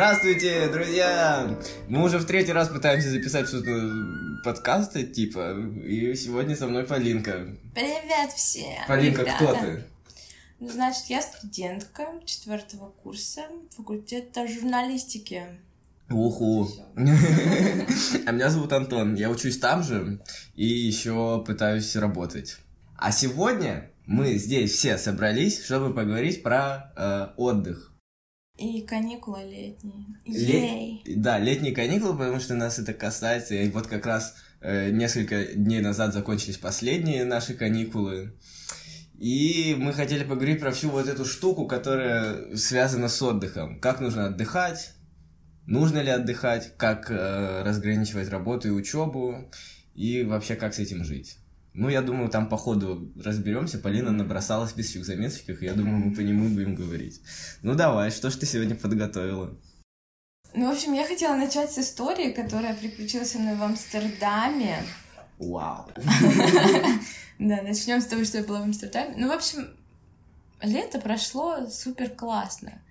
Здравствуйте, друзья! Мы уже в третий раз пытаемся записать что-то подкасты, типа, и сегодня со мной Полинка. Привет всем! Полинка, ребята. кто ты? Ну, значит, я студентка четвертого курса факультета журналистики. Уху. А меня зовут Антон, я учусь там же и еще пытаюсь работать. А сегодня мы здесь все собрались, чтобы поговорить про э, отдых. И каникулы летние. Ле- Ей! Да, летние каникулы, потому что нас это касается. И вот как раз э, несколько дней назад закончились последние наши каникулы. И мы хотели поговорить про всю вот эту штуку, которая связана с отдыхом. Как нужно отдыхать, нужно ли отдыхать, как э, разграничивать работу и учебу, и вообще как с этим жить. Ну, я думаю, там по ходу разберемся. Полина набросала списочек в заметочках, и я думаю, мы по нему будем говорить. Ну, давай, что ж ты сегодня подготовила? Ну, в общем, я хотела начать с истории, которая приключилась со мной в Амстердаме. Вау. Да, начнем с того, что я была в Амстердаме. Ну, в общем, лето прошло супер классно.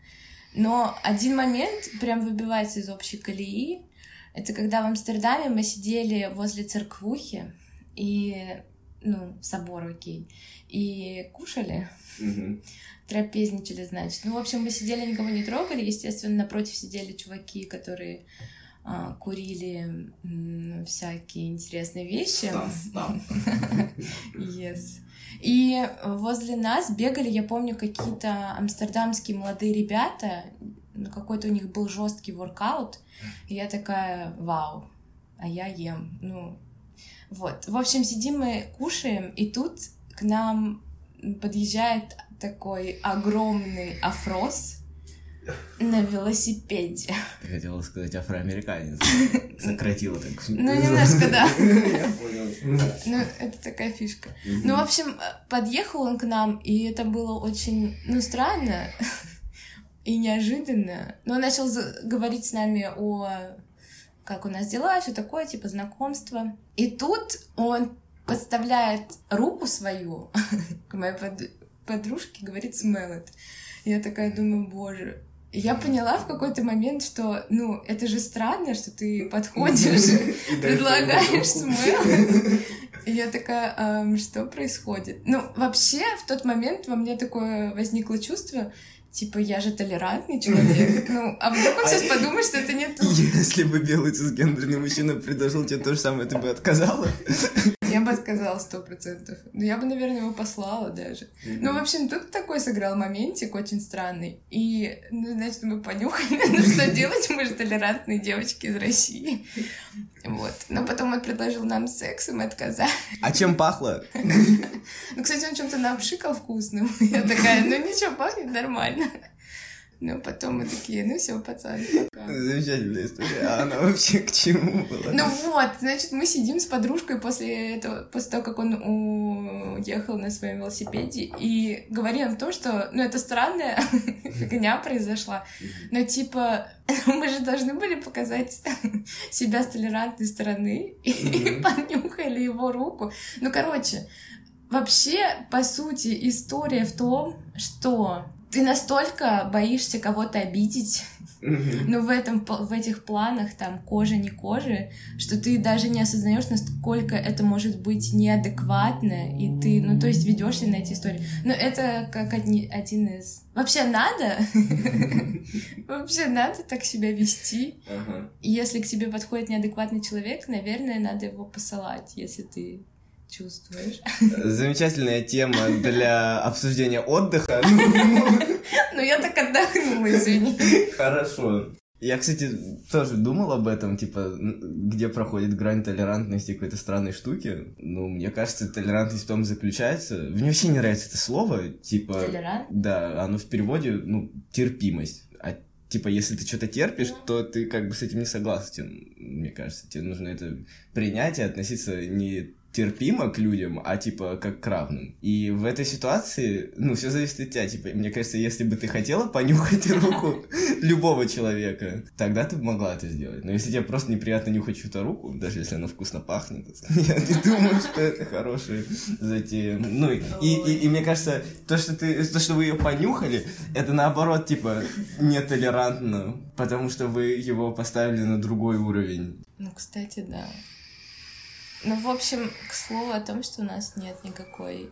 Но один момент прям выбивается из общей колеи. Это когда в Амстердаме мы сидели возле церквухи и, ну, собор, окей, и кушали, Мгм. трапезничали, значит. Ну, в общем, мы сидели, никого не трогали. Естественно, напротив сидели чуваки, которые а, курили м, всякие интересные вещи. Yes. И возле нас бегали, я помню, какие-то амстердамские молодые ребята. Ну, Какой-то у них был жесткий воркаут. И я такая, вау, а я ем. Ну, вот. В общем, сидим мы, кушаем, и тут к нам подъезжает такой огромный афрос на велосипеде. Ты хотела сказать афроамериканец. Сократила так. Ну, немножко, да. Я понял. Ну, это такая фишка. Ну, в общем, подъехал он к нам, и это было очень, ну, странно и неожиданно. Но он начал говорить с нами о как у нас дела, все такое, типа знакомство. И тут он подставляет руку свою к моей под- подружке, говорит smell. Я такая думаю, боже. Я поняла в какой-то момент, что, ну, это же странно, что ты подходишь предлагаешь смыл. И я такая, «Ам, что происходит? Ну, вообще, в тот момент во мне такое возникло чувство, типа, я же толерантный человек. Ну, а вдруг он сейчас подумает, что это не то. Если бы белый цисгендерный мужчина предложил тебе то же самое, ты бы отказала? Я бы отказала сто процентов. Ну, я бы, наверное, его послала даже. Ну, в общем, тут такой сыграл моментик очень странный. И, ну, значит, мы понюхали, ну, что делать? Мы же толерантные девочки из России. Вот. Но потом он предложил нам секс, и мы отказали. А чем пахло? Ну, кстати, он чем-то нам пшикал вкусным. Я такая, ну ничего, пахнет нормально. Ну, потом мы такие, ну все, пацаны, пока. Замечательная история. А она вообще к чему была? Ну вот, значит, мы сидим с подружкой после этого, после того, как он уехал на своем велосипеде, и говорим то, что, ну, это странная фигня произошла, но, типа, мы же должны были показать себя с толерантной стороны, и понюхали его руку. Ну, короче, вообще, по сути, история в том, что ты настолько боишься кого-то обидеть, Мгм. но в, этом, в этих планах, там, кожа не кожи, что ты даже не осознаешь, насколько это может быть неадекватно, и ты, ну, то есть ведешься на эти истории. Но это как одни- один из... Вообще надо? Вообще надо так себя вести. Если к тебе подходит неадекватный человек, наверное, надо его посылать, если ты чувствуешь. Замечательная тема для обсуждения отдыха. Ну, я так отдохнула, извини. Хорошо. Я, кстати, тоже думал об этом, типа, где проходит грань толерантности какой-то странной штуки. Ну, мне кажется, толерантность в том заключается... Мне вообще не нравится это слово, типа... Толерант? Да, оно в переводе, ну, терпимость. А типа, если ты что-то терпишь, то ты как бы с этим не согласен, мне кажется. Тебе нужно это принять и относиться не терпимо к людям, а типа как к равным. И в этой ситуации, ну, все зависит от тебя. Типа, мне кажется, если бы ты хотела понюхать руку любого человека, тогда ты бы могла это сделать. Но если тебе просто неприятно нюхать чью-то руку, даже если она вкусно пахнет, я не думаю, что это хорошая затея. Ну, и, и, и мне кажется, то, что ты, то, что вы ее понюхали, это наоборот, типа, нетолерантно, потому что вы его поставили на другой уровень. Ну, кстати, да. Ну, в общем, к слову о том, что у нас нет никакой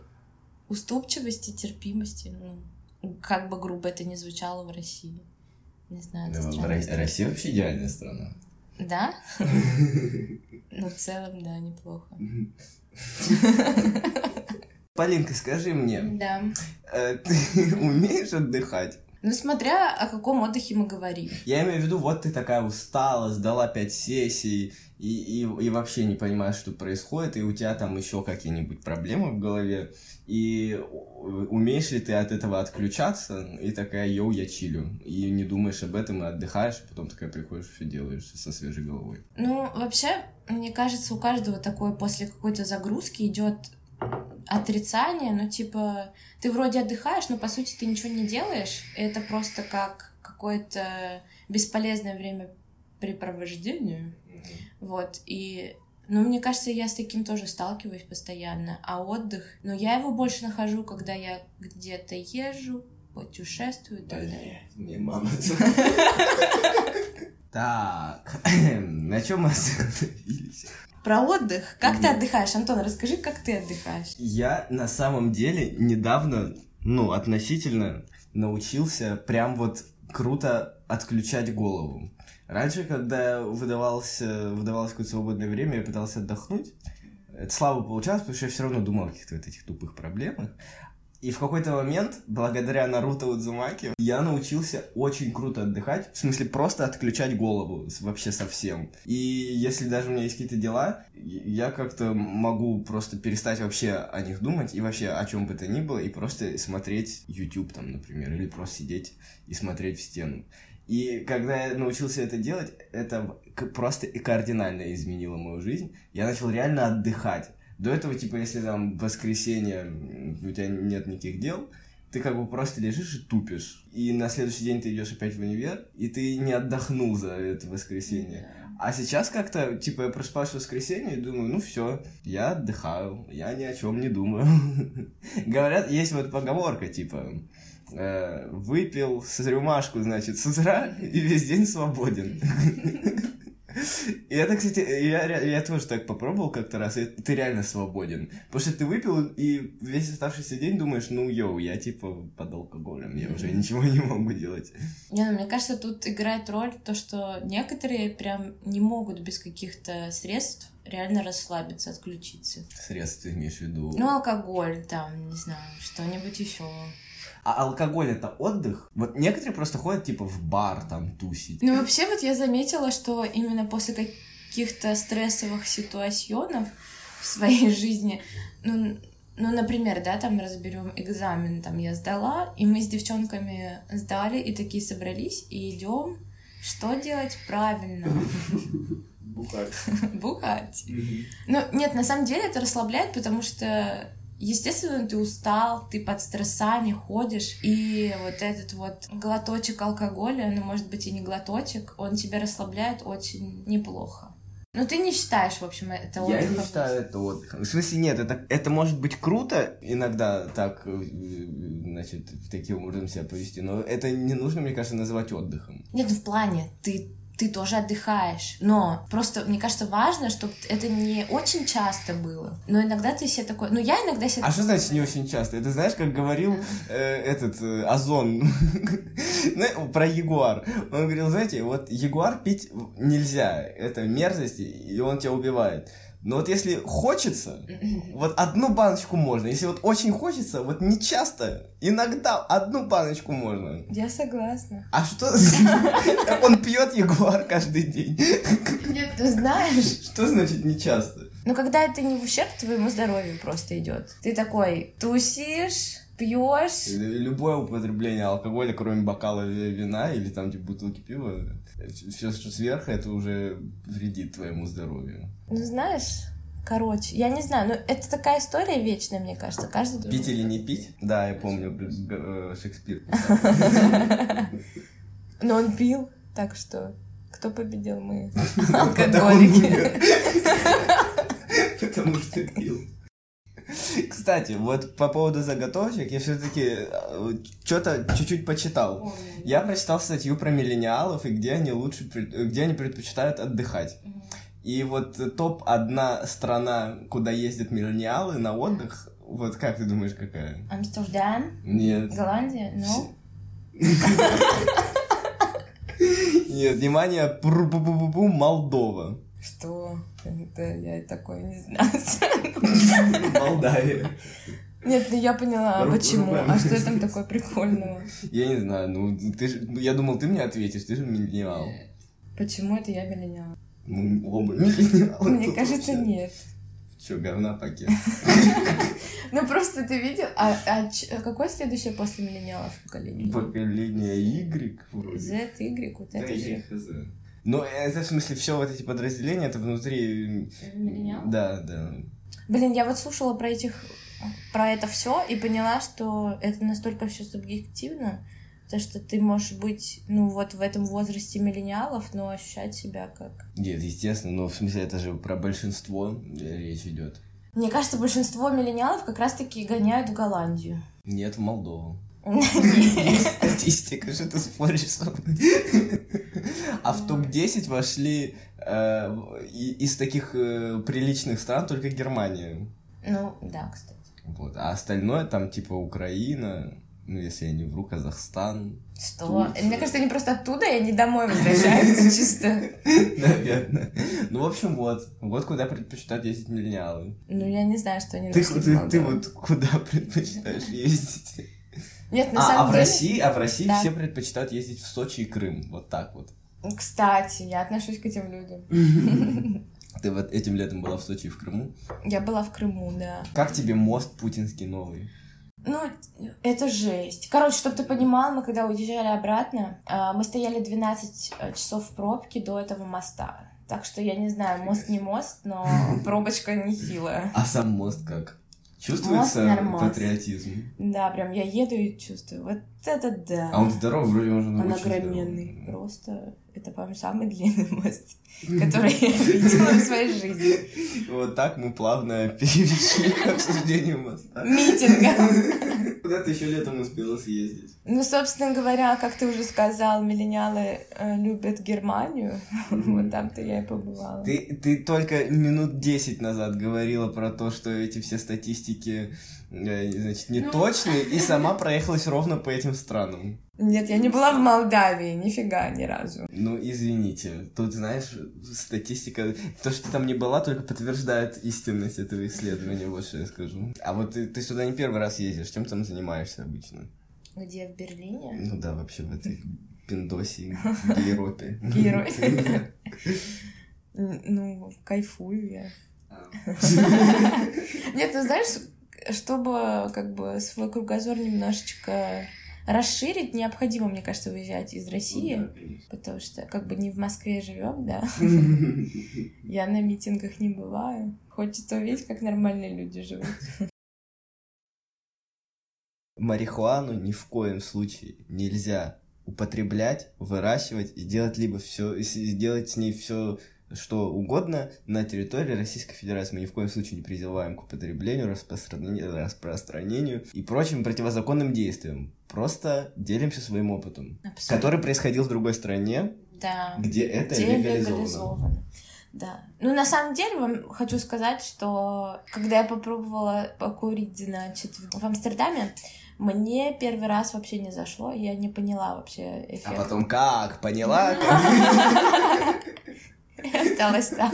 уступчивости, терпимости, ну, как бы грубо это ни звучало в России. Не знаю, это ну, Россия вообще идеальная страна. Да? Ну, в целом, да, неплохо. Полинка, скажи мне. Да. Э, ты умеешь отдыхать? Ну, смотря о каком отдыхе мы говорим. Я имею в виду, вот ты такая устала, сдала пять сессий, и, и, и вообще не понимаешь, что происходит, и у тебя там еще какие-нибудь проблемы в голове, и умеешь ли ты от этого отключаться, и такая, йоу, я чилю, и не думаешь об этом, и отдыхаешь, а потом такая приходишь, все делаешь со свежей головой. Ну, вообще, мне кажется, у каждого такое после какой-то загрузки идет отрицание, ну, типа, ты вроде отдыхаешь, но, по сути, ты ничего не делаешь, это просто как какое-то бесполезное времяпрепровождение. Mm-hmm. Вот, и ну, мне кажется, я с таким тоже сталкиваюсь постоянно. А отдых, ну, я его больше нахожу, когда я где-то езжу, путешествую и так далее. Мне мама Так, на чем мы остановились? Про отдых. Как ты отдыхаешь, Антон? Расскажи, как ты отдыхаешь. Я на самом деле недавно, ну, относительно научился прям вот круто отключать голову. Раньше, когда выдавалось, выдавалось какое-то свободное время, я пытался отдохнуть. Это слабо получалось, потому что я все равно думал о каких-то вот этих тупых проблемах. И в какой-то момент, благодаря Наруто Удзумаки, я научился очень круто отдыхать. В смысле, просто отключать голову вообще совсем. И если даже у меня есть какие-то дела, я как-то могу просто перестать вообще о них думать и вообще о чем бы то ни было, и просто смотреть YouTube там, например, или просто сидеть и смотреть в стену. И когда я научился это делать, это просто кардинально изменило мою жизнь. Я начал реально отдыхать. До этого, типа, если там воскресенье, у тебя нет никаких дел, ты как бы просто лежишь и тупишь. И на следующий день ты идешь опять в универ, и ты не отдохнул за это воскресенье. А сейчас как-то, типа, я просыпаюсь в воскресенье и думаю, ну все, я отдыхаю, я ни о чем не думаю. Говорят, есть вот поговорка, типа, э, выпил с рюмашку, значит, с утра и весь день свободен. И это, кстати, я, я тоже так попробовал как-то раз, и ты реально свободен. Потому что ты выпил, и весь оставшийся день думаешь, ну, йоу, я типа под алкоголем, я уже ничего не могу делать. Не, ну, мне кажется, тут играет роль то, что некоторые прям не могут без каких-то средств реально расслабиться, отключиться. Средств ты имеешь в виду? Ну, алкоголь, там, не знаю, что-нибудь еще. А алкоголь это отдых? Вот некоторые просто ходят типа в бар там тусить. Ну вообще вот я заметила, что именно после каких-то стрессовых ситуационов в своей жизни, ну, ну, например, да, там разберем экзамен, там я сдала, и мы с девчонками сдали, и такие собрались, и идем. Что делать правильно? Бухать. Бухать. Ну, нет, на самом деле это расслабляет, потому что Естественно, ты устал, ты под стрессами ходишь, и вот этот вот глоточек алкоголя, ну, может быть, и не глоточек, он тебя расслабляет очень неплохо. Ну, ты не считаешь, в общем, это отдыхом? Я не считаю это отдыхом. В смысле, нет, это, это может быть круто иногда так, э, значит, таким образом себя повести, но это не нужно, мне кажется, называть отдыхом. Нет, ну, в плане, ты ты тоже отдыхаешь. Но просто, мне кажется, важно, чтобы это не очень часто было. Но иногда ты себе такой... Ну, я иногда себе... А что значит не очень часто? Это знаешь, как говорил э, этот э, Озон про Ягуар. Он говорил, знаете, вот Ягуар пить нельзя. Это мерзость, и он тебя убивает. Но вот если хочется, вот одну баночку можно. Если вот очень хочется, вот не часто, иногда одну баночку можно. Я согласна. А что? Он пьет ягуар каждый день. Нет, ты знаешь. Что значит не часто? Ну, когда это не в ущерб твоему здоровью просто идет. Ты такой тусишь, пьешь. Любое употребление алкоголя, кроме бокала вина или там типа бутылки пива, все, что сверху, это уже вредит твоему здоровью. Ну, знаешь, Короче, я не знаю, но это такая история вечная, мне кажется. Каждый Пить или не пить? Да, я помню, э, Шекспир. Но он пил, так что кто победил? Мы алкоголики. Потому что пил. Кстати, вот по поводу заготовочек, я все-таки что-то чуть-чуть почитал. Я прочитал статью про миллениалов и где они лучше, где они предпочитают отдыхать. И вот топ-одна страна, куда ездят миллениалы на отдых, вот как ты думаешь, какая? Амстердам? Нет. Голландия? Ну? Нет, внимание, Молдова. Что? Это я такое не знаю. Молдавия. Нет, ну я поняла, почему. А что там такое прикольного? Я не знаю, ну ты же, я думал, ты мне ответишь, ты же миллениал. Почему это я миллениал? Мы оба миллениалы. Мне кажется, нет. Че, говна пакет? Ну просто ты видел, а, а, а какое следующее после миллениалов поколение? Поколение Y вроде. Z, Y, вот это же. Ну, это в смысле все вот эти подразделения, это внутри... Миллениал? Да, да. Блин, я вот слушала про этих про это все и поняла, что это настолько все субъективно, то что ты можешь быть, ну, вот в этом возрасте миллениалов, но ощущать себя как... Нет, естественно, но в смысле это же про большинство речь идет. Мне кажется, большинство миллениалов как раз-таки гоняют в Голландию. Нет, в Молдову. Есть статистика, что ты споришь со мной. А в топ-10 вошли э, из таких э, приличных стран только Германия. Ну, да, кстати. Вот. А остальное там типа Украина, ну, если я не вру, Казахстан. Что? Турция. Мне кажется, они просто оттуда, и они домой возвращаются чисто. Наверное. Ну, в общем, вот. Вот куда предпочитают ездить миллениалы. Ну, я не знаю, что они ты, ты, ты вот куда предпочитаешь ездить? Нет, на а, самом а деле... в России, а в России Да. все предпочитают ездить в Сочи и Крым. Вот так вот. Кстати, я отношусь к этим людям. Ты вот этим летом была в Сочи и в Крыму. Я была в Крыму, да. Как тебе мост путинский новый? Ну, это жесть. Короче, чтобы ты понимал, мы когда уезжали обратно, а, мы стояли 12 часов в пробке до этого моста. Так что я не знаю, мост не мост, но пробочка нехилая. А сам мост как? Чувствуется патриотизм? Да, прям я еду и чувствую. Вот это да. А он здоровый, вроде он же Он огроменный. здоровый. Просто это, по-моему, самый длинный мост, который я видела в своей жизни. Вот так мы плавно перешли к обсуждению моста. Митинга. Куда ты еще летом успела съездить? Ну, собственно говоря, как ты уже сказал, миллениалы э, любят Германию. Вот там-то я и побывала. Ты, ты только минут 10 назад говорила про то, что эти все статистики значит, не Ну. и сама проехалась ровно по этим странам. Нет, я не была в Молдавии, нифига, ни разу. Ну, извините, тут, знаешь, статистика... То, что ты там не была, только подтверждает истинность этого исследования, вот что я скажу. А вот ты, ты сюда не первый раз ездишь, чем там занимаешься обычно? Где, в Берлине? Ну да, вообще в этой Пиндосе, Европе. Европе. Н- Ну, кайфую я. Нет, ну знаешь, чтобы как бы свой кругозор немножечко расширить, необходимо, мне кажется, выезжать из России, потому что как бы не в Москве живем, да. Я на митингах не бываю. Хочется увидеть, как нормальные люди живут. Марихуану ни в коем случае нельзя употреблять, выращивать и делать либо все, сделать с ней все что угодно на территории Российской Федерации. Мы ни в коем случае не призываем к употреблению, распространению, распространению и прочим противозаконным действиям. Просто делимся своим опытом, Абсолютно. который происходил в другой стране, Да. где это Где легализовано. легализовано. Да. Ну, на самом деле, вам хочу сказать, что когда я попробовала покурить, значит, в Амстердаме, мне первый раз вообще не зашло, я не поняла вообще эффект. А потом как? Поняла? Осталось так.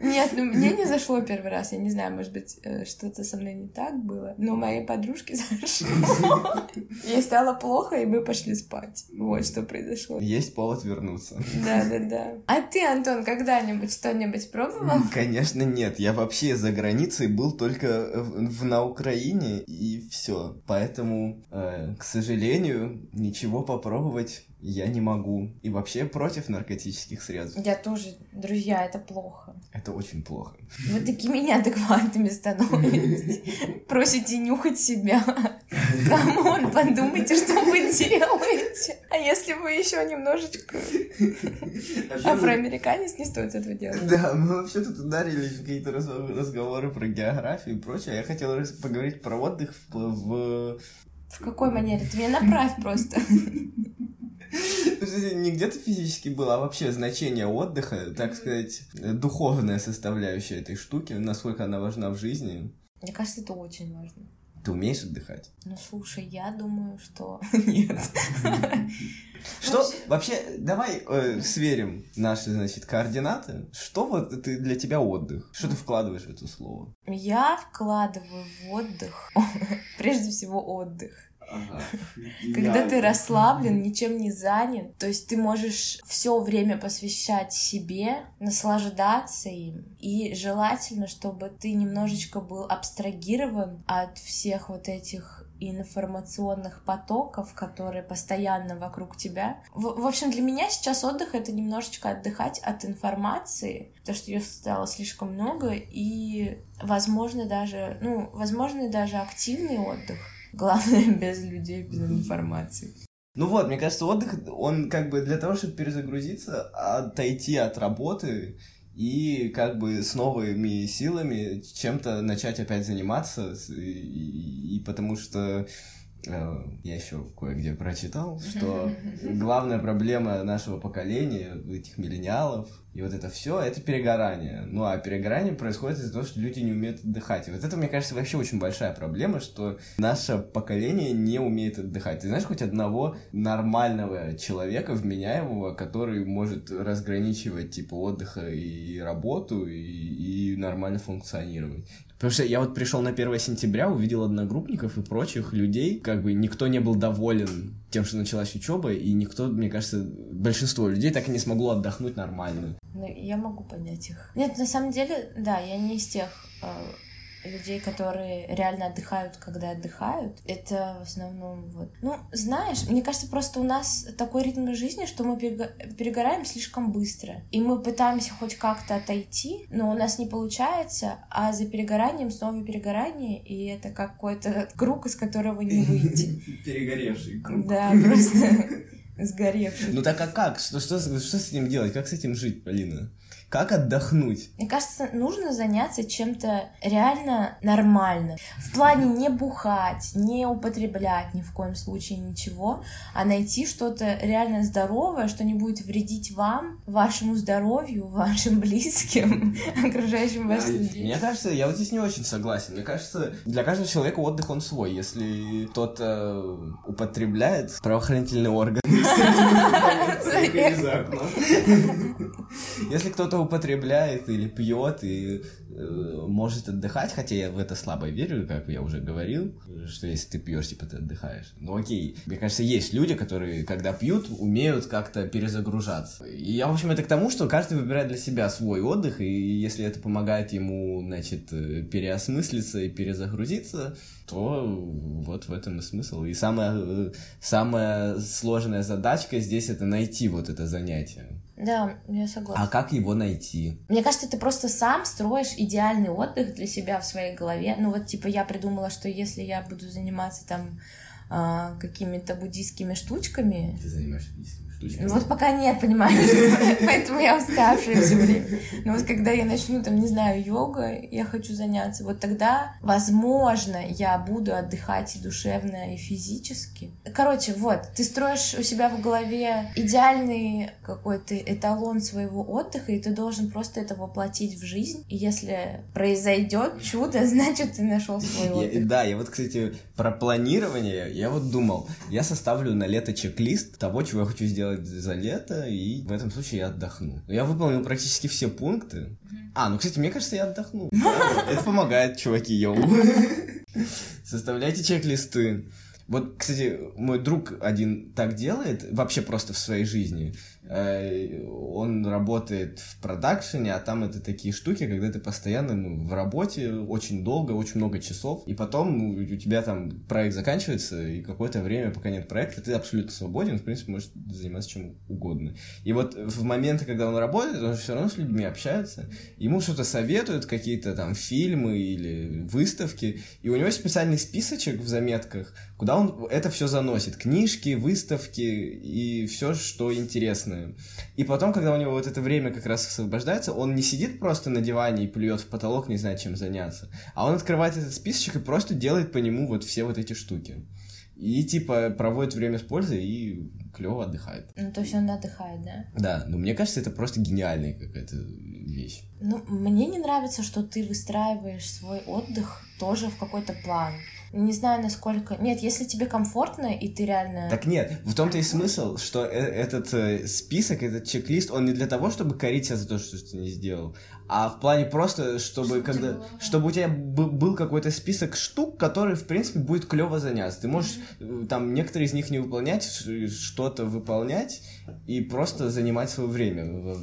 Нет, ну мне не зашло первый раз. Я не знаю, может быть, э, что-то со мной не так было. Но моей подружке зашло. Ей стало плохо, и мы пошли спать. Вот что произошло. Есть повод вернуться. Да, да, да. А ты, Антон, когда-нибудь что-нибудь пробовал? Конечно, нет. Я вообще за границей был только в, в- на Украине и все. Поэтому, э, к сожалению, ничего попробовать я не могу. И вообще против наркотических средств. Я тоже, друзья, это плохо. Это очень плохо. Вы такими неадекватными становитесь. Просите нюхать себя. Come on, подумайте, что вы делаете. А если вы еще немножечко афроамериканец, не стоит этого делать. Да, мы вообще тут ударились в какие-то разговоры про географию и прочее. Я хотел поговорить про отдых в... В какой манере? Ты меня направь просто. Не где-то физически было, а вообще значение отдыха, так сказать, духовная составляющая этой штуки, насколько она важна в жизни. Мне кажется, это очень важно. Ты умеешь отдыхать? Ну, слушай, я думаю, что нет. Что вообще, давай э, сверим наши, значит, координаты. Что вот это для тебя отдых? Что ты вкладываешь в это слово? Я вкладываю в отдых, прежде всего отдых. Когда ты расслаблен, ничем не занят, то есть ты можешь все время посвящать себе, наслаждаться им, и желательно, чтобы ты немножечко был абстрагирован от всех вот этих информационных потоков, которые постоянно вокруг тебя. В, в общем, для меня сейчас отдых — это немножечко отдыхать от информации, потому что ее стало слишком много, и, возможно, даже, ну, возможно, даже активный отдых — Главное, без людей, без информации. Ну вот, мне кажется, отдых, он как бы для того, чтобы перезагрузиться, отойти от работы и как бы с новыми силами чем-то начать опять заниматься, и, и потому что э, я еще кое-где прочитал, что главная проблема нашего поколения, этих миллениалов, и вот это все, это перегорание. Ну, а перегорание происходит из-за того, что люди не умеют отдыхать. И вот это, мне кажется, вообще очень большая проблема, что наше поколение не умеет отдыхать. Ты знаешь хоть одного нормального человека, вменяемого, который может разграничивать, типа, отдыха и работу, и, и нормально функционировать? Потому что я вот пришел на 1 сентября, увидел одногруппников и прочих людей, как бы никто не был доволен тем, что началась учеба, и никто, мне кажется, большинство людей так и не смогло отдохнуть нормально. Ну, я могу понять их. Нет, на самом деле, да, я не из тех э, людей, которые реально отдыхают, когда отдыхают. Это в основном вот. Ну, знаешь, мне кажется, просто у нас такой ритм жизни, что мы перегораем слишком быстро. И мы пытаемся хоть как-то отойти, но у нас не получается, а за перегоранием снова перегорание, и это какой-то круг, из которого не выйти. Перегоревший круг. Да, просто сгоревший. Ну так а как? Что, что, что с этим делать? Как с этим жить, Полина? Как отдохнуть? Мне кажется, нужно заняться чем-то реально нормальным. В плане не бухать, не употреблять ни в коем случае ничего, а найти что-то реально здоровое, что не будет вредить вам, вашему здоровью, вашим близким, окружающим вас людям. Мне кажется, я вот здесь не очень согласен. Мне кажется, для каждого человека отдых он свой. Если кто-то употребляет правоохранительные органы, если кто-то употребляет или пьет и э, может отдыхать, хотя я в это слабо верю, как я уже говорил, что если ты пьешь, типа ты отдыхаешь. Ну окей, мне кажется, есть люди, которые, когда пьют, умеют как-то перезагружаться. И я, в общем, это к тому, что каждый выбирает для себя свой отдых, и если это помогает ему, значит, э, переосмыслиться и перезагрузиться, то вот в этом и смысл. И самая, э, самая сложная задачка здесь это найти вот это занятие. Да, я согласна. А как его найти? Мне кажется, ты просто сам строишь идеальный отдых для себя в своей голове. Ну вот, типа, я придумала, что если я буду заниматься там а, какими-то буддийскими штучками... Ты занимаешься буддийскими ну вот пока нет, понимаешь, поэтому я уставшая все время. Но вот когда я начну, там, не знаю, йога, я хочу заняться, вот тогда, возможно, я буду отдыхать и душевно, и физически. Короче, вот, ты строишь у себя в голове идеальный какой-то эталон своего отдыха, и ты должен просто это воплотить в жизнь. И если произойдет чудо, значит, ты нашел свой отдых. Я, да, я вот, кстати, про планирование, я вот думал, я составлю на лето чек-лист того, чего я хочу сделать сделать за лето, и в этом случае я отдохну. Я выполнил практически все пункты. А, ну, кстати, мне кажется, я отдохну. Это помогает, чуваки, йоу. Составляйте чек-листы. Вот, кстати, мой друг один так делает, вообще просто в своей жизни. Э, он работает в продакшене, а там это такие штуки, когда ты постоянно ну, в работе очень долго, очень много часов, и потом у тебя там проект заканчивается, и какое-то время, пока нет проекта, ты абсолютно свободен, в принципе, можешь заниматься чем угодно. И вот в моменты, когда он работает, он все равно с людьми общается, ему что-то советуют, какие-то там фильмы или выставки, и у него специальный списочек в заметках, куда он это все заносит. Книжки, выставки и все, что интересное. И потом, когда у него вот это время как раз освобождается, он не сидит просто на диване и плюет в потолок, не знает, чем заняться, а он открывает этот списочек и просто делает по нему вот все вот эти штуки. И типа проводит время с пользой и клево отдыхает. Ну, то есть он отдыхает, да? Да, но мне кажется, это просто гениальная какая-то вещь. Ну, мне не нравится, что ты выстраиваешь свой отдых тоже в какой-то план. Не знаю, насколько... Нет, если тебе комфортно, и ты реально... Так нет, в том-то и смысл, что э, этот э, список, этот чек-лист, он не для того, чтобы корить себя за то, что ты не сделал, а в плане просто, чтобы, чтобы когда, было... чтобы у тебя был какой-то список штук, которые, в принципе, будет клево заняться. Ты можешь mm-hmm. там некоторые из них не выполнять, что-то выполнять и просто занимать свое время,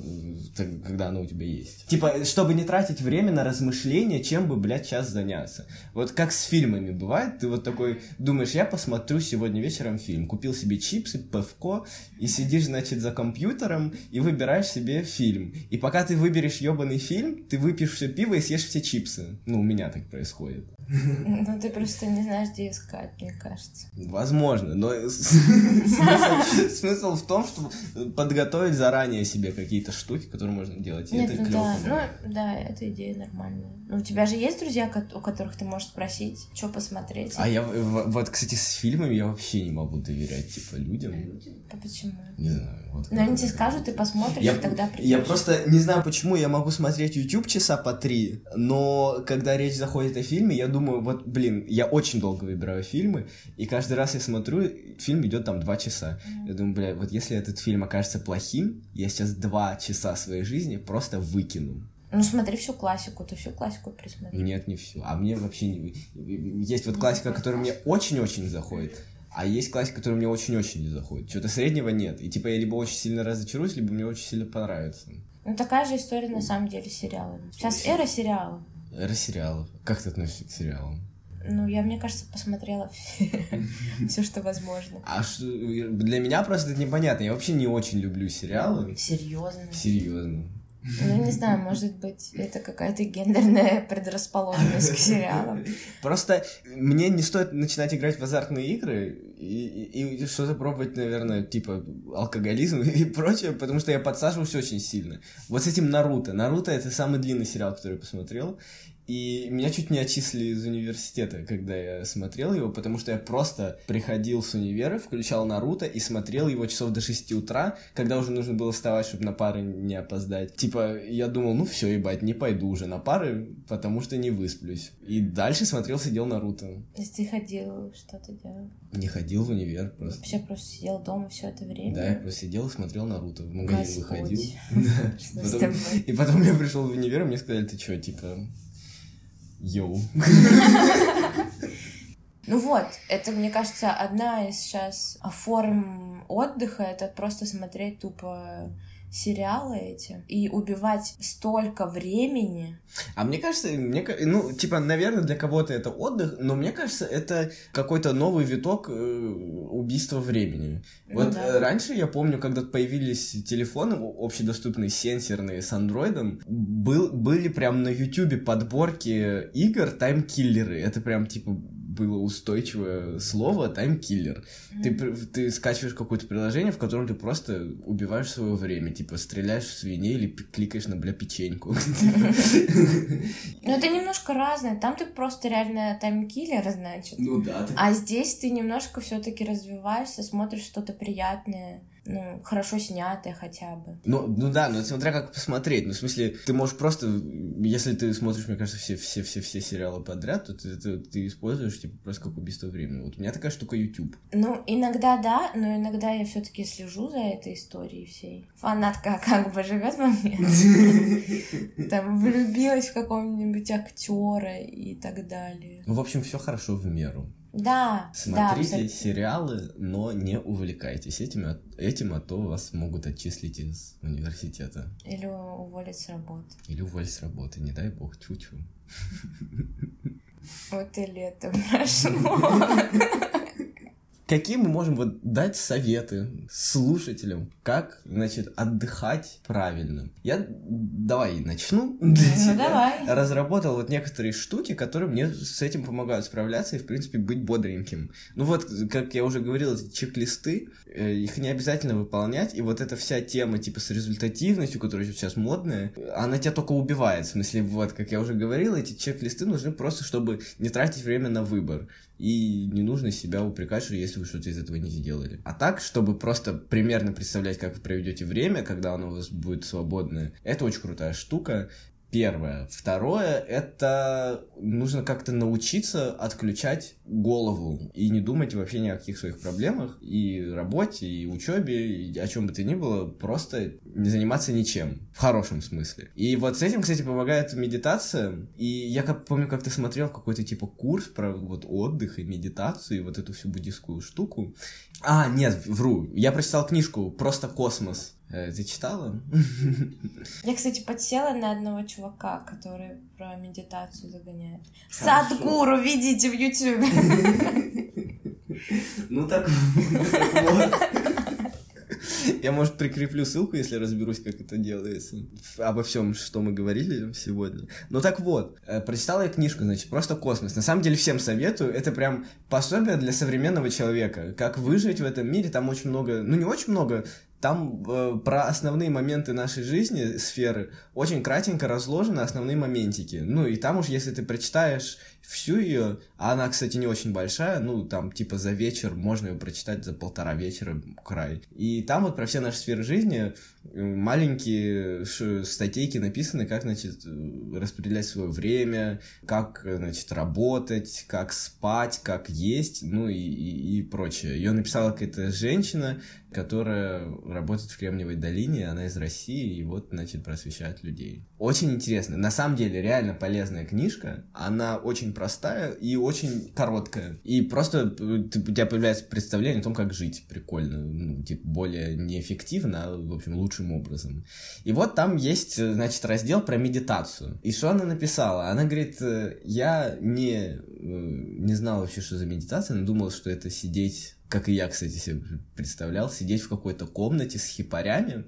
когда оно у тебя есть. Типа, чтобы не тратить время на размышления, чем бы, блядь, сейчас заняться. Вот как с фильмами бывает, ты вот такой думаешь, я посмотрю сегодня вечером фильм, купил себе чипсы, пивко, и сидишь, значит, за компьютером и выбираешь себе фильм. И пока ты выберешь ебаный фильм, фильм, ты выпьешь все пиво и съешь все чипсы. Ну, у меня так происходит. Ну, ты просто не знаешь, где искать, мне кажется. Возможно, но смысл в том, чтобы подготовить заранее себе какие-то штуки, которые можно делать. Нет, ну да, ну да, эта идея нормальная. У тебя же есть друзья, у которых ты можешь спросить, что посмотреть? А я, вот, кстати, с фильмами я вообще не могу доверять, типа, людям. А почему? Не знаю. Вот Но они тебе скажут, ты посмотришь, я, и тогда придешь. Я просто не знаю, почему я могу смотреть YouTube часа по три, но когда речь заходит о фильме, я думаю, вот, блин, я очень долго выбираю фильмы, и каждый раз я смотрю, фильм идет там два часа. Mm-hmm. Я думаю, бля, вот если этот фильм окажется плохим, я сейчас два часа своей жизни просто выкину. Ну, смотри всю классику, ты всю классику присмотри. Нет, не всю. А мне вообще не... Есть вот классика, которая мне очень-очень заходит, а есть классика, которая мне очень-очень не заходит. Чего-то среднего нет. И типа я либо очень сильно разочаруюсь, либо мне очень сильно понравится. Ну, такая же история на самом деле с сериалами. Сейчас эра сериалов. Эра сериалов. Как ты относишься к сериалам? Ну, я, мне кажется, посмотрела все, что возможно. А что, для меня просто это непонятно. Я вообще не очень люблю сериалы. Серьезно? Серьезно. Ну, не знаю, может быть, это какая-то гендерная предрасположенность к сериалам. Просто мне не стоит начинать играть в азартные игры и, и, и что-то пробовать, наверное, типа алкоголизм и прочее, потому что я подсаживаюсь очень сильно. Вот с этим Наруто. Наруто — это самый длинный сериал, который я посмотрел, и меня чуть не отчислили из университета, когда я смотрел его, потому что я просто приходил с универа, включал Наруто и смотрел его часов до 6 утра, когда уже нужно было вставать, чтобы на пары не опоздать. Типа, я думал, ну все, ебать, не пойду уже на пары, потому что не высплюсь. И дальше смотрел, сидел Наруто. То есть ты ходил, что ты делал? Не ходил в универ просто. Вообще просто сидел дома все это время? Да, я просто сидел и смотрел Наруто. В магазин выходил. И потом я пришел в универ, и мне сказали, ты что, типа, Йоу. Ну вот, это, мне кажется, одна из сейчас форм отдыха, это просто смотреть тупо сериалы эти и убивать столько времени. А мне кажется, мне, ну, типа, наверное, для кого-то это отдых, но мне кажется, это какой-то новый виток э, убийства времени. Ну, вот да. Э, раньше я помню, когда появились телефоны общедоступные, сенсорные с андроидом, был, были прям на ютюбе подборки игр таймкиллеры. Это прям, типа, было устойчивое слово таймкиллер. Mm-hmm. Ты, ты скачиваешь какое-то приложение, в котором ты просто убиваешь свое время, типа стреляешь в свиней или кликаешь на, бля, печеньку. Ну, это немножко разное. Там ты просто реально таймкиллер, значит. Ну да. А здесь ты немножко все-таки развиваешься, смотришь что-то приятное ну, хорошо снятые хотя бы. Ну, ну да, но смотря как посмотреть. Ну, в смысле, ты можешь просто, если ты смотришь, мне кажется, все, все, все, все сериалы подряд, то ты, ты, ты используешь, типа, просто как убийство времени. Вот у меня такая штука YouTube. Ну, иногда да, но иногда я все-таки слежу за этой историей всей. Фанатка как бы живет во мне. Там влюбилась в какого-нибудь актера и так далее. Ну, в общем, все хорошо в меру. Да, Смотрите да, сериалы, но не увлекайтесь этим, этим, а то вас могут отчислить из университета. Или уволить с работы. Или уволить с работы, не дай бог, чуть-чуть. Вот и лето прошло. Какие мы можем вот дать советы слушателям, как, значит, отдыхать правильно? Я давай начну. Ну, давай. Разработал вот некоторые штуки, которые мне с этим помогают справляться и, в принципе, быть бодреньким. Ну вот, как я уже говорил, эти чек-листы, э, их не обязательно выполнять, и вот эта вся тема, типа, с результативностью, которая сейчас модная, она тебя только убивает. В смысле, вот, как я уже говорил, эти чек-листы нужны просто, чтобы не тратить время на выбор. И не нужно себя упрекать, что если вы что-то из этого не сделали. А так, чтобы просто примерно представлять, как вы проведете время, когда оно у вас будет свободное, это очень крутая штука. Первое. Второе, это нужно как-то научиться отключать голову и не думать вообще ни о каких своих проблемах, и работе, и учебе, и о чем бы то ни было, просто не заниматься ничем, в хорошем смысле. И вот с этим, кстати, помогает медитация, и я как помню, как ты смотрел какой-то типа курс про вот отдых и медитацию, и вот эту всю буддийскую штуку. А, нет, вру, я прочитал книжку «Просто космос». Э, Ты читала? Я, кстати, подсела на одного чувака, который про медитацию загоняет. Садгуру, видите в Ютубе. Ну так. Я, может, прикреплю ссылку, если разберусь, как это делается. Обо всем, что мы говорили сегодня. Ну так вот, э, прочитала я книжку, значит, просто космос. На самом деле всем советую. Это прям пособие для современного человека. Как выжить в этом мире. Там очень много, ну не очень много, там э, про основные моменты нашей жизни, сферы, очень кратенько разложены основные моментики. Ну и там уж, если ты прочитаешь всю ее, а она, кстати, не очень большая, ну там типа за вечер можно ее прочитать за полтора вечера край. И там вот про все наши сферы жизни маленькие статейки написаны, как, значит, э, распределять свое время, как, э, значит, работать, как спать, как есть, ну и, и, и прочее. Ее написала какая-то женщина, которая работает в Кремниевой долине, она из России, и вот, значит, просвещает людей. Очень интересно. На самом деле, реально полезная книжка. Она очень простая и очень короткая. И просто э, у тебя появляется представление о том, как жить прикольно. Ну, типа, более неэффективно, а, в общем, лучшим образом. И вот там есть, э, значит, раздел про медитацию. И что она написала? Она говорит, э, я не, не знала вообще, что за медитация, но думала, что это сидеть как и я, кстати, себе представлял, сидеть в какой-то комнате с хипарями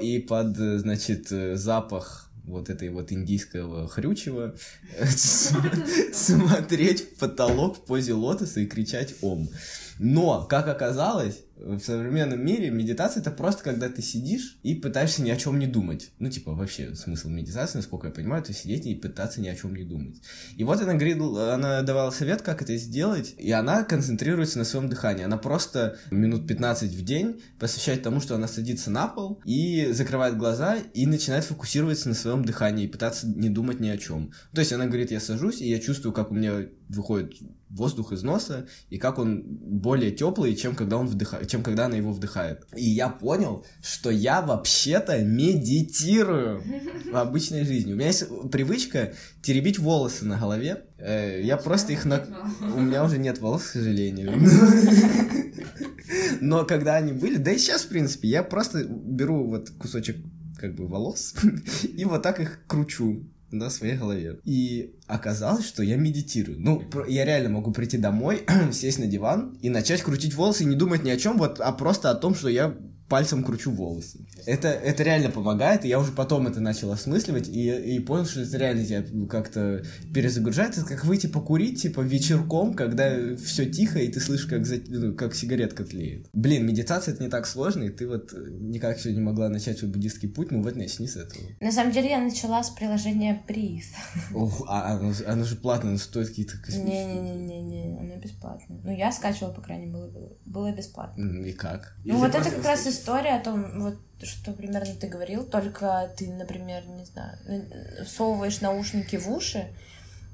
и под, значит, запах вот этой вот индийского хрючева смотреть в потолок в позе лотоса и кричать «Ом». Но, как оказалось, в современном мире медитация это просто когда ты сидишь и пытаешься ни о чем не думать. Ну, типа, вообще смысл медитации, насколько я понимаю, это сидеть и пытаться ни о чем не думать. И вот она говорила, она давала совет, как это сделать, и она концентрируется на своем дыхании. Она просто минут 15 в день посвящает тому, что она садится на пол и закрывает глаза и начинает фокусироваться на своем дыхании и пытаться не думать ни о чем. То есть она говорит, я сажусь, и я чувствую, как у меня выходит воздух из носа, и как он более теплый, чем когда он вдыхает, чем когда она его вдыхает. И я понял, что я вообще-то медитирую в обычной жизни. У меня есть привычка теребить волосы на голове. Э, Я просто их на... У меня уже нет волос, к сожалению. Но когда они были, да и сейчас, в принципе, я просто беру вот кусочек как бы волос и вот так их кручу на своей голове. И оказалось, что я медитирую. Ну, я реально могу прийти домой, сесть на диван и начать крутить волосы и не думать ни о чем, вот, а просто о том, что я пальцем кручу волосы. Это, это реально помогает, и я уже потом это начал осмысливать, и, и понял, что это реально тебя как-то перезагружает. Это как выйти покурить, типа, вечерком, когда все тихо, и ты слышишь, как, за- ну, как сигаретка тлеет. Блин, медитация это не так сложно, и ты вот никак сегодня не могла начать свой буддийский путь, ну вот начни с этого. На самом деле я начала с приложения Breathe. Ох, а оно, же- оно же платное, оно стоит какие-то космические. Не-не-не-не, оно бесплатно. Ну, я скачивала, по крайней мере, было, было бесплатно. И как? Ну, вот это как раз история о том, вот, что примерно ты говорил, только ты, например, не знаю, на- всовываешь наушники в уши,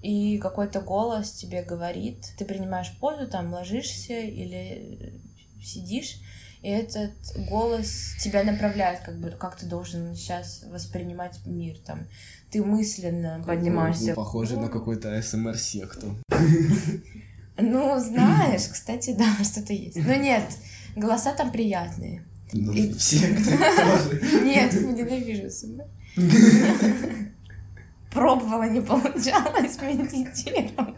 и какой-то голос тебе говорит, ты принимаешь позу, там, ложишься или сидишь, и этот голос тебя направляет, как бы, как ты должен сейчас воспринимать мир, там, ты мысленно поднимаешься. Ну, похоже на какую-то СМР-секту. Ну, знаешь, кстати, да, что-то есть. Но нет, голоса там приятные. Ну, И- все тоже. Нет, ненавижу себя. Пробовала, не получалось медитировать.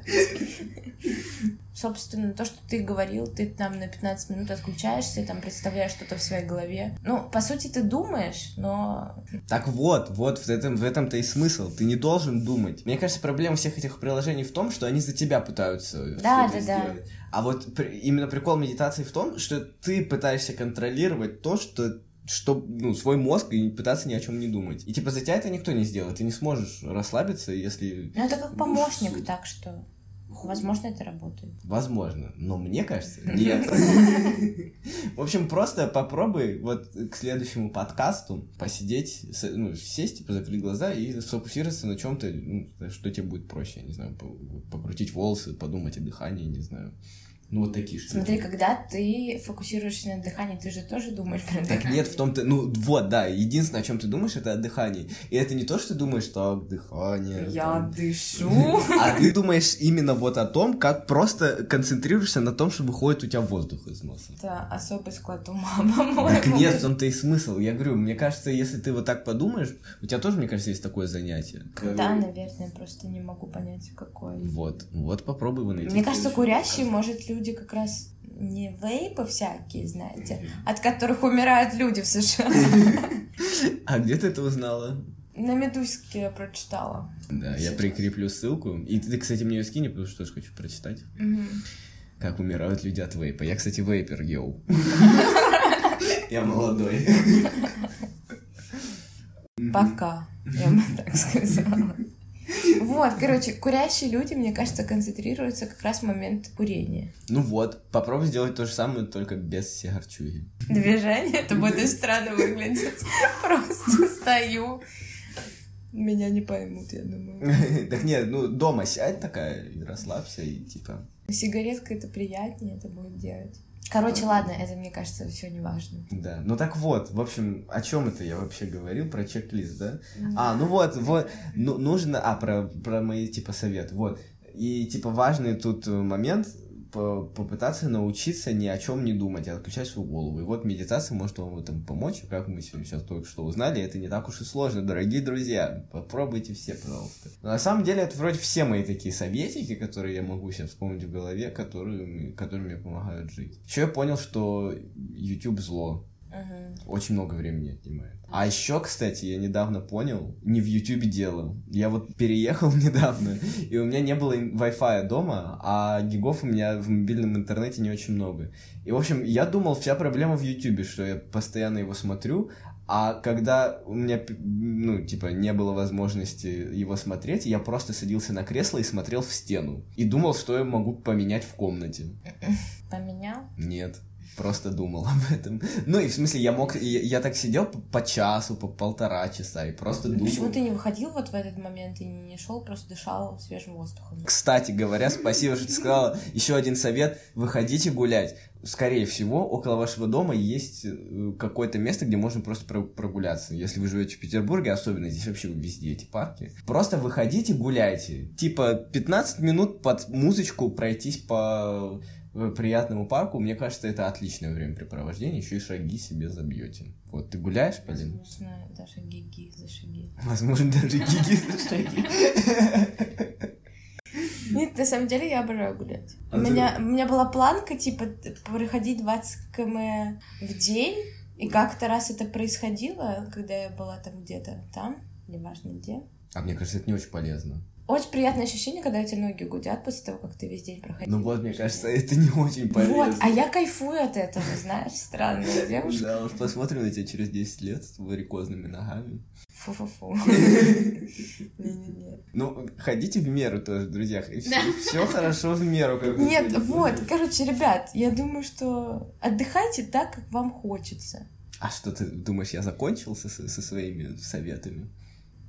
Собственно, то, что ты говорил, ты там на 15 минут отключаешься, там представляешь что-то в своей голове. Ну, по сути, ты думаешь, но... Так вот, вот в этом, в этом-то и смысл. Ты не должен думать. Мне кажется, проблема всех этих приложений в том, что они за тебя пытаются Да, да, да. сделать. А вот при- именно прикол медитации в том, что ты пытаешься контролировать то, что что, ну, свой мозг и пытаться ни о чем не думать. И типа за тебя это никто не сделает. Ты не сможешь расслабиться, если... Ну, это как помощник, так что... Возможно, это работает. Возможно, но мне кажется, нет. В общем, просто попробуй вот к следующему подкасту посидеть, ну, сесть, типа, закрыть глаза и сфокусироваться на чем-то, что тебе будет проще, я не знаю, по- покрутить волосы, подумать о дыхании, не знаю. Ну, вот такие штуки. Смотри, когда ты фокусируешься на дыхании, ты же тоже думаешь про Так дыхание. нет, в том-то, ну вот, да, единственное, о чем ты думаешь, это о дыхании. И это не то, что ты думаешь, так, дыхание. Я там. дышу. А ты думаешь именно вот о том, как просто концентрируешься на том, что выходит у тебя воздух из носа. Это особый склад ума, по-моему. Так нет, в том-то и смысл. Я говорю, мне кажется, если ты вот так подумаешь, у тебя тоже, мне кажется, есть такое занятие. Да, наверное, просто не могу понять, какой. Вот, вот попробуй его найти. Мне кажется, подкаст. может, люди как раз не вейпы всякие, знаете, от которых умирают люди в США. А где ты это узнала? На Медузке я прочитала. Да, я прикреплю ссылку. И ты, кстати, мне ее скинь, потому что тоже хочу прочитать. Как умирают люди от вейпа. Я, кстати, вейпер, йоу. Я молодой. Пока, я бы так сказала. Вот, короче, курящие люди, мне кажется, концентрируются как раз в момент курения. Ну вот, попробуй сделать то же самое, только без сигарчуги. Движение, это будет очень странно выглядеть. Просто стою. Меня не поймут, я думаю. Так нет, ну дома сядь такая расслабься, и типа... Сигаретка это приятнее, это будет делать. Короче, ладно, это, мне кажется, все не важно. Да, ну так вот, в общем, о чем это я вообще говорил, про чек-лист, да? А, ну вот, вот, ну, нужно, а, про, про мои, типа, советы, вот. И, типа, важный тут э, момент, попытаться научиться ни о чем не думать, а отключать свою голову. И вот медитация может вам в этом помочь, как мы сейчас только что узнали, это не так уж и сложно, дорогие друзья. Попробуйте все, пожалуйста. Но на самом деле это вроде все мои такие советики, которые я могу сейчас вспомнить в голове, которые, которые мне помогают жить. Еще я понял, что YouTube зло Мгм. очень много времени отнимает. А еще, кстати, я недавно понял, не в Ютубе дело. Я вот переехал недавно, и у меня не было Wi-Fi дома, а гигов у меня в мобильном интернете не очень много. И, в общем, я думал, вся проблема в Ютубе, что я постоянно его смотрю, а когда у меня, ну, типа, не было возможности его смотреть, я просто садился на кресло и смотрел в стену. И думал, что я могу поменять в комнате. Поменял? Нет, просто думал об этом. Ну и в смысле, я мог, я, я так сидел по, по часу, по полтора часа и просто думал. Почему ты не выходил вот в этот момент и не шел, просто дышал свежим воздухом? Кстати говоря, спасибо, что ты сказала. Еще один совет: выходите гулять. Скорее всего, около вашего дома есть э, какое-то место, где можно просто про- прогуляться. Если вы живете в Петербурге, особенно здесь вообще везде эти парки. Просто выходите, гуляйте. Типа 15 минут под музычку пройтись по приятному парку. Мне кажется, это отличное времяпрепровождение. Еще и шаги себе забьете. Вот ты гуляешь, Полин? Возможно, даже гиги за шаги. Возможно, даже гиги за шаги. Нет, на самом деле я обожаю гулять. А у, ты- меня, у меня была планка, типа, проходить 20 км в день. И как-то раз это происходило, когда я была там где-то там, неважно где. А мне кажется, это не очень полезно. Очень приятное ощущение, когда тебя ноги гудят после того, как ты весь день проходил. Ну вот, мне кажется, это не очень полезно. Вот, а я кайфую от этого, знаешь, странная девушка. Да, уж посмотрим на тебя через 10 лет с варикозными ногами. Фу-фу-фу. Ну, ходите в меру тоже, друзья. Все, хорошо в меру. Нет, вот, короче, ребят, я думаю, что отдыхайте так, как вам хочется. А что ты думаешь, я закончил со, со своими советами?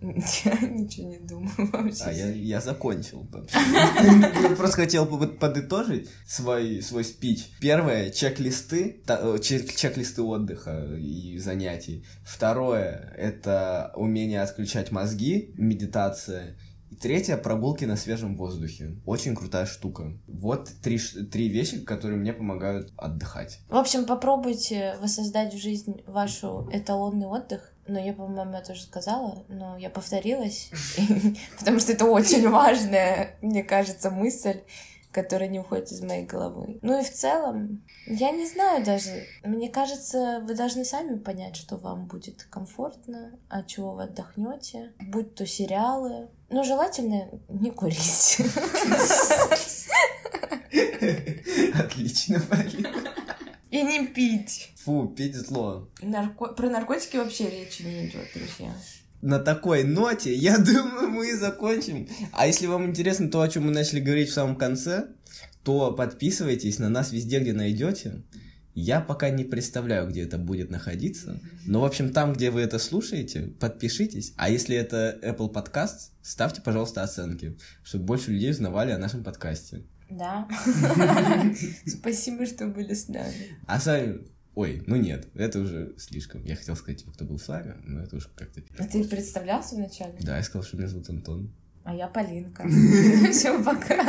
Я ничего не думаю вообще. А я, я закончил вообще. Я просто хотел подытожить свой, свой спич. Первое, чек-листы, э, чек- чек-листы отдыха и занятий. Второе, это умение отключать мозги, медитация. И Третье, прогулки на свежем воздухе. Очень крутая штука. Вот три, три вещи, которые мне помогают отдыхать. В общем, попробуйте воссоздать в жизнь вашу эталонный отдых. Но я, по-моему, я тоже сказала, но я повторилась, потому что это очень важная, мне кажется, мысль которая не уходит из моей головы. Ну и в целом, я не знаю даже. Мне кажется, вы должны сами понять, что вам будет комфортно, от чего вы отдохнете, будь то сериалы. Но желательно не курить. Отлично, Полина. И не пить. Фу, зло. Нарко... Про наркотики вообще речи не идет, друзья на такой ноте, я думаю, мы и закончим. А если вам интересно то, о чем мы начали говорить в самом конце, то подписывайтесь на нас везде, где найдете. Я пока не представляю, где это будет находиться. Но, в общем, там, где вы это слушаете, подпишитесь. А если это Apple Podcast, ставьте, пожалуйста, оценки, чтобы больше людей узнавали о нашем подкасте. Да. Спасибо, что были с нами. А сами Ой, ну нет, это уже слишком. Я хотел сказать, типа, кто был с вами, но это уже как-то... А ты представлялся вначале? Да, я сказал, что меня зовут Антон. А я Полинка. Все, пока.